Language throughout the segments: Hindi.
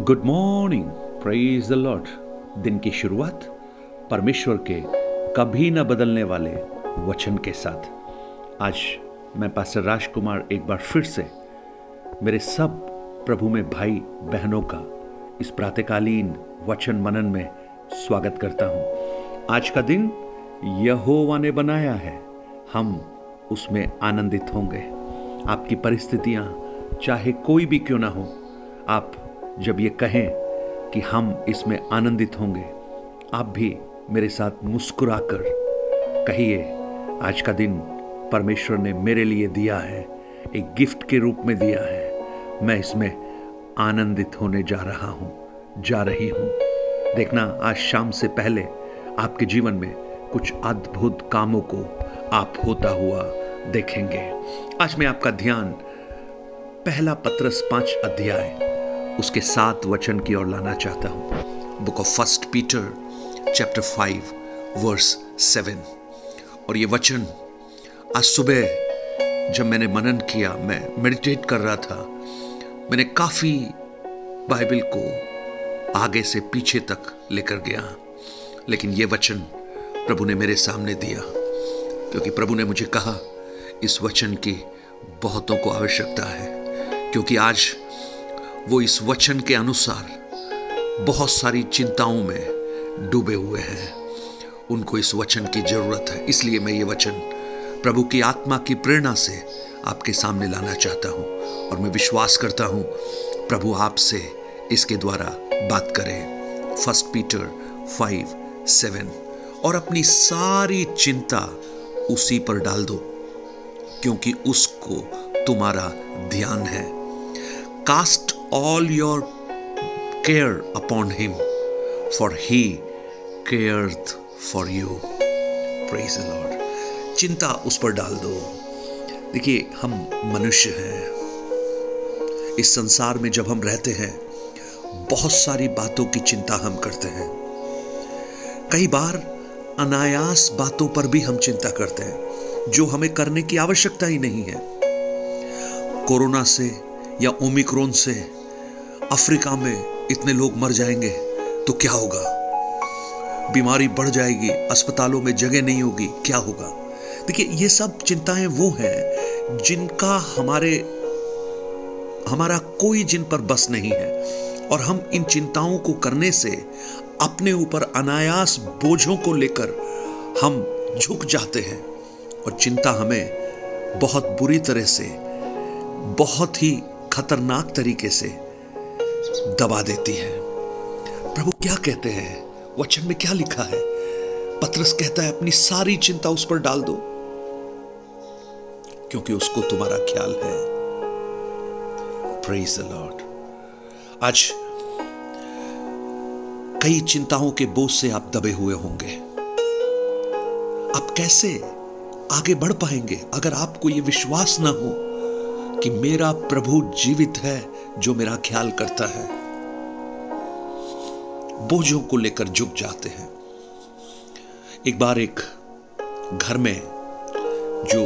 Good morning praise the lord दिन की शुरुआत परमेश्वर के कभी न बदलने वाले वचन के साथ। आज मैं पास्टर राजकुमार एक बार फिर से मेरे सब प्रभु में भाई बहनों का इस प्रातकालीन वचन मनन में स्वागत करता हूँ। आज का दिन यहोवा ने बनाया है। हम उसमें आनंदित होंगे। आपकी परिस्थितियाँ चाहे कोई भी क्यों ना हो, आप जब ये कहें कि हम इसमें आनंदित होंगे, आप भी मेरे साथ मुस्कुराकर कहिए, आज का दिन परमेश्वर ने मेरे लिए दिया है, एक गिफ्ट के रूप में दिया है। मैं इसमें आनंदित होने जा रहा हूँ, जा रही हूँ। देखना, आज शाम से पहले आपके जीवन में कुछ अद्भुत कामों को आप होता हुआ देखेंगे। आज मैं आपका ध्यान पहला पत्रस पाँच अध्याय उसके सात वचन की ओर लाना चाहता हूँ। Book of first Peter chapter five verse seven और ये वचन, आज सुबह जब मैंने मनन किया, मैं मेडिटेट कर रहा था, मैंने काफ़ी बाइबल को आगे से पीछे तक लेकर गया। लेकिन ये वचन प्रभु ने मेरे सामने दिया, क्योंकि प्रभु ने मुझे कहा, इस वचन की बहुतों को आवश्यकता है, क्योंकि आज वो इस वचन के अनुसार बहुत सारी चिंताओं में डूबे हुए हैं। उनको इस वचन की ज़रूरत है। इसलिए मैं ये वचन प्रभु की आत्मा की प्रेरणा से आपके सामने लाना चाहता हूँ और मैं विश्वास करता हूँ, प्रभु आपसे इसके द्वारा बात करें। फ़र्स्ट पीटर फाइव सेवन और अपनी सारी चिंता उसी पर डाल दो, क्योंकि उसको तुम्हारा ध्यान है। Cast all your care upon him, for he cared for you. Praise the Lord. चिंता उस पर डाल दो देखिए हम मनुष्य हैं इस संसार में जब हम रहते हैं बहुत सारी बातों की चिंता हम करते हैं कई बार अनायास बातों पर भी हम चिंता करते हैं जो हमें करने की आवश्यकता ही नहीं है कोरोना से या ओमिक्रोन से अफ्रीका में इतने लोग मर जाएँगे तो क्या होगा? बीमारी बढ़ जाएगी, अस्पतालों में जगह नहीं होगी, क्या होगा? देखिए, ये सब चिंताएँ वो हैं, जिनका हमारे, हमारा कोई जिन पर बस नहीं है। और हम इन चिंताओं को करने से अपने ऊपर अनायास बोझों को लेकर हम झुक जाते हैं। और चिंता हमें बहुत बुरी तरह से, बहुत ही खतरनाक तरीके से दबा देती है। प्रभु, क्या कहते हैं? वचन में क्या लिखा है? पत्रस कहता है, अपनी सारी चिंता उस पर डाल दो। क्योंकि उसको तुम्हारा ख्याल है। प्रेज द लॉर्ड आज कई चिंताओं के बोझ से आप दबे हुए होंगे। आप कैसे आगे बढ़ पाएँगे अगर आपको यह विश्वास ना हो कि मेरा प्रभु जीवित है जो मेरा ख्याल करता है। बोझों को लेकर झुक जाते हैं। एक बार एक घर में जो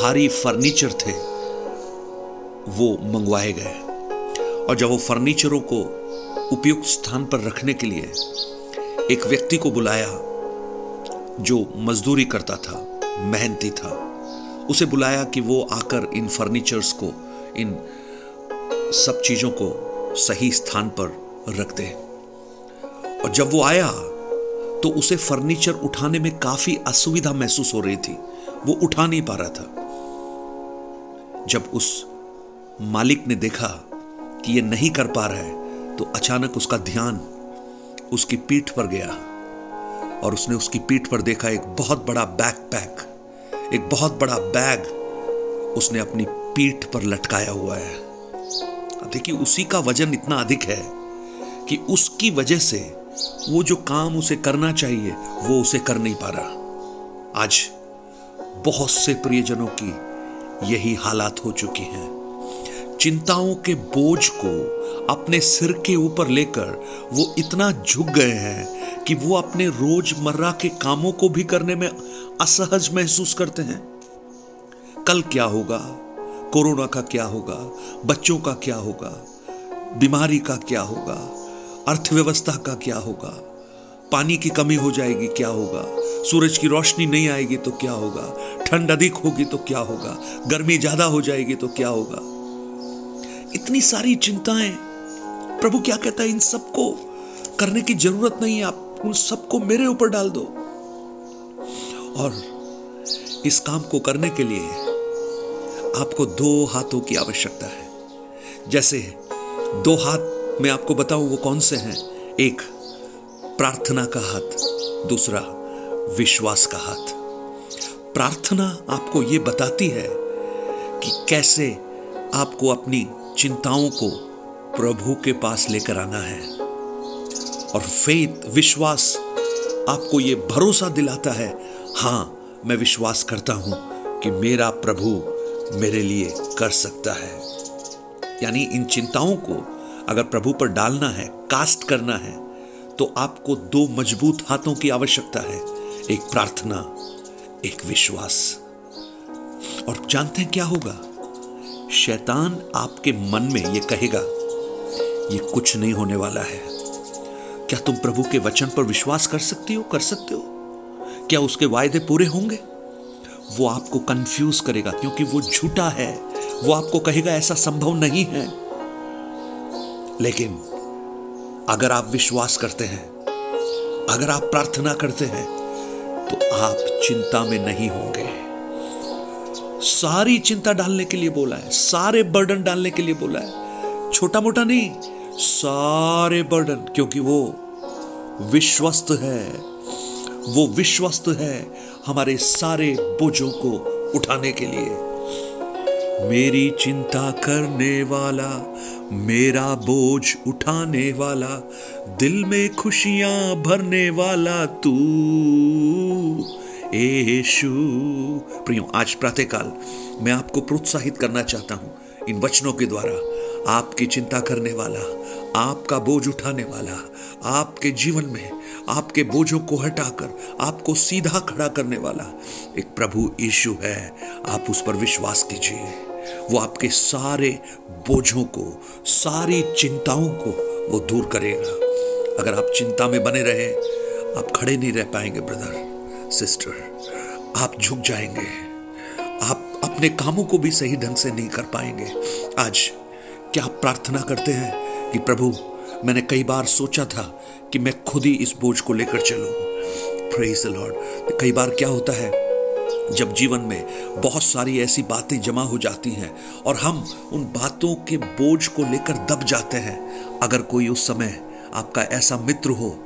भारी फर्नीचर थे, वो मंगवाए गए। और जब वो फर्नीचरों को उपयुक्त स्थान पर रखने के लिए एक व्यक्ति को बुलाया, जो मजदूरी करता था, मेहनती था, उसे बुलाया कि वो आकर इन फर्नीचर्स को, इन सब चीज़ों को सही स्थान पर रख दे और जब वो आया तो उसे फर्नीचर उठाने में काफ़ी असुविधा महसूस हो रही थी। वो उठा नहीं पा रहा था। जब उस मालिक ने देखा कि ये नहीं कर पा रहा है तो अचानक उसका ध्यान उसकी पीठ पर गया और उसने उसकी पीठ पर देखा एक बहुत बड़ा बैक पैक एक बहुत बड़ा बैग उसने अपनी पीठ पर लटकाया हुआ है। देखिए, उसी का वज़न इतना अधिक है कि उसकी वजह से वो जो काम उसे करना चाहिए, वो उसे कर नहीं पा रहा। आज बहुत से प्रियजनों की यही हालात हो चुकी हैं। चिंताओं के बोझ को अपने सिर के ऊपर लेकर वो इतना झुक गए हैं कि वो अपने रोज़मर्रा के कामों को भी करने में असहज महसूस करते हैं। कल क्या होगा? कोरोना का क्या होगा? बच्चों का क्या होगा? बीमारी का क्या होगा? अर्थव्यवस्था का क्या होगा? पानी की कमी हो जाएगी, क्या होगा? सूरज की रोशनी नहीं आएगी तो क्या होगा? ठंड अधिक होगी तो क्या होगा? गर्मी ज़्यादा हो जाएगी तो क्या होगा? इतनी सारी चिंताएँ। प्रभु क्या कहता है? इन सबको करने की ज़रूरत नहीं है। आप उन सबको मेरे ऊपर डाल दो। और इस काम को करने के लिए आपको दो हाथों की आवश्यकता है। जैसे, दो हाथ मैं आपको बताऊँ वो कौन से हैं? एक, प्रार्थना का हाथ, दूसरा, विश्वास का हाथ। प्रार्थना आपको ये बताती है कि कैसे आपको अपनी चिंताओं को प्रभु के पास लेकर आना है। और फेथ विश्वास आपको ये भरोसा दिलाता है, हाँ, मैं विश्वास करता हूँ कि मेरा प्रभु मेरे लिए कर सकता है। यानी इन चिंताओं को अगर प्रभु पर डालना है, कास्ट करना है तो आपको दो मज़बूत हाथों की आवश्यकता है, एक प्रार्थना, एक विश्वास। और जानते हैं क्या होगा? शैतान आपके मन में यह कहेगा, ये कुछ नहीं होने वाला है। क्या तुम प्रभु के वचन पर विश्वास कर सकती हो, कर सकते हो? क्या उसके वायदे पूरे होंगे? वो आपको कंफ्यूज करेगा क्योंकि वो झूठा है। वो आपको कहेगा, ऐसा संभव नहीं है। लेकिन अगर आप विश्वास करते हैं, अगर आप प्रार्थना करते हैं तो आप चिंता में नहीं होंगे। सारी चिंता डालने के लिए बोला है, सारे बर्डन डालने के लिए बोला है। छोटा मोटा नहीं, सारे बर्डन क्योंकि वो विश्वस्त है। वो विश्वस्त है हमारे सारे बोझों को उठाने के लिए। मेरी चिंता करने वाला, मेरा बोझ उठाने वाला, दिल में खुशियाँ भरने वाला तू। यीशु। प्रियो, आज प्रातःकाल मैं आपको प्रोत्साहित करना चाहता हूँ इन वचनों के द्वारा। आपकी चिंता करने वाला आपका बोझ उठाने वाला, आपके जीवन में, आपके बोझों को हटाकर, आपको सीधा खड़ा करने वाला एक प्रभु यीशु है। आप उस पर विश्वास कीजिए। वो आपके सारे बोझों को, सारी चिंताओं को वो दूर करेगा। अगर आप चिंता में बने रहे, आप खड़े नहीं रह पाएँगे, ब्रदर, सिस्टर। आप झुक जाएँगे। आप अपने कामों को भी सही ढंग से नहीं कर पाएँगे। आज क्या आप प्रार्थना करते हैं? कि प्रभु, मैंने कई बार सोचा था कि मैं खुद ही इस बोझ को लेकर चलूँ। प्रेज द लॉर्ड कई बार क्या होता है, जब जीवन में बहुत सारी ऐसी बातें जमा हो जाती हैं और हम उन बातों के बोझ को लेकर दब जाते हैं, अगर कोई उस समय आपका ऐसा मित्र हो,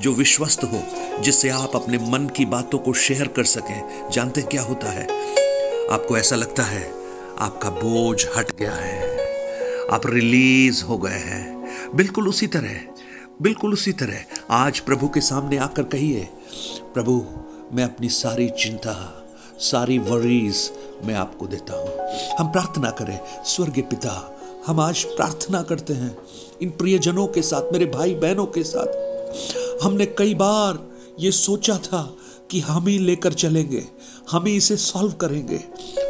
जो विश्वस्त हो, जिससे आप अपने मन की बातों को शेयर कर सकें, जानते क्या होता है? आपको ऐसा लगता है, आपका बोझ हट गया है, आप रिलीज़ हो गए हैं। बिल्कुल उसी तरह बिल्कुल उसी तरह आज प्रभु के सामने आकर कहिए, प्रभु, मैं अपनी सारी चिंता, सारी वरीज मैं आपको देता हूँ। हम प्रार्थना करें, स्वर्गीय पिता, हम आज प्रार्थना करते हैं इन प्रियजनों के साथ, मेरे भाई बहनों के साथ। हमने कई बार ये सोचा था कि हम ही लेकर चलेंगे, हम ही इसे सॉल्व करेंगे,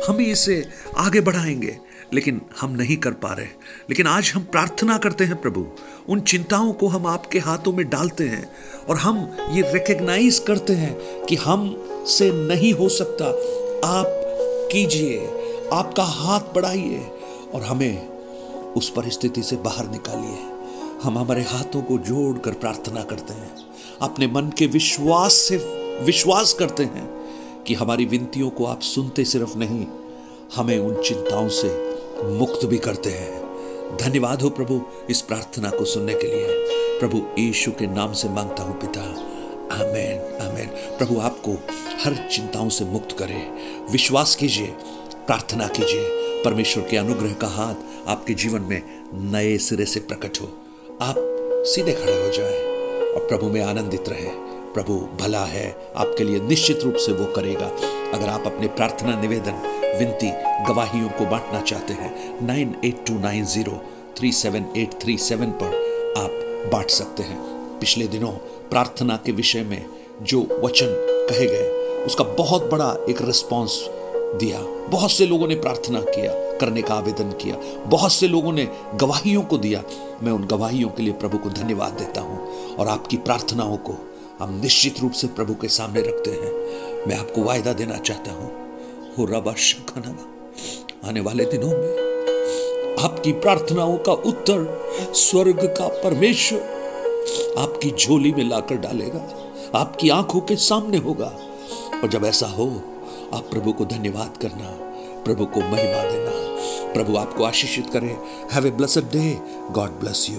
हम ही इसे आगे बढ़ाएँगे। लेकिन हम नहीं कर पा रहे। लेकिन आज हम प्रार्थना करते हैं प्रभु, उन चिंताओं को हम आपके हाथों में डालते हैं और हम ये रिकग्नाइज करते हैं कि हम से नहीं हो सकता। आप कीजिए, आपका हाथ बढ़ाइए और हमें उस परिस्थिति से बाहर निकालिए। हम हमारे हाथों को जोड़कर प्रार्थना करते हैं। अपने मन के विश्वास से विश्वास करते हैं कि हमारी विनतियों को आप सुनते सिर्फ़ नहीं, हमें उन चिंताओं से मुक्त भी करते हैं। धन्यवाद हो प्रभु इस प्रार्थना को सुनने के लिए। प्रभु यीशु के नाम से माँगता हूँ पिता। आमेन आमेन। प्रभु आपको हर चिंताओं से मुक्त करे। विश्वास कीजिए, प्रार्थना कीजिए। परमेश्वर के अनुग्रह का हाथ आपके जीवन में नए सिरे से प्रकट हो। आप सीधे खड़े हो जाए और प्रभु में आनंदित रहे। प्रभु भला है, आपके लिए निश्चित रूप से वो करेगा। अगर आप अपने प्रार्थना निवेदन विनती गवाहियों को बांटना चाहते हैं। Nine eight two nine zero three seven eight three seven पर आप बांट सकते हैं। पिछले दिनों प्रार्थना के विषय में जो वचन कहे गए, उसका बहुत बड़ा एक रिस्पॉन्स दिया। बहुत से लोगों ने प्रार्थना किया, करने का आवेदन किया। बहुत से लोगों ने गवाहियों को दिया। मैं उन गवाहियों के लिए प्रभु को धन्यवाद देता हूँ और आपकी प्रार्थनाओं को हम निश्चित रूप से प्रभु के सामने रखते हैं। मैं आपको वायदा देना चाहता हूँ आने वाले दिनों में आपकी प्रार्थनाओं का उत्तर, स्वर्ग का परमेश्वर आपकी झोली में लाकर डालेगा, आपकी आँखों के सामने होगा। और जब ऐसा हो, आप प्रभु को धन्यवाद करना, प्रभु को महिमा देना, प्रभु आपको आशीषित करे। Have a blessed day God bless you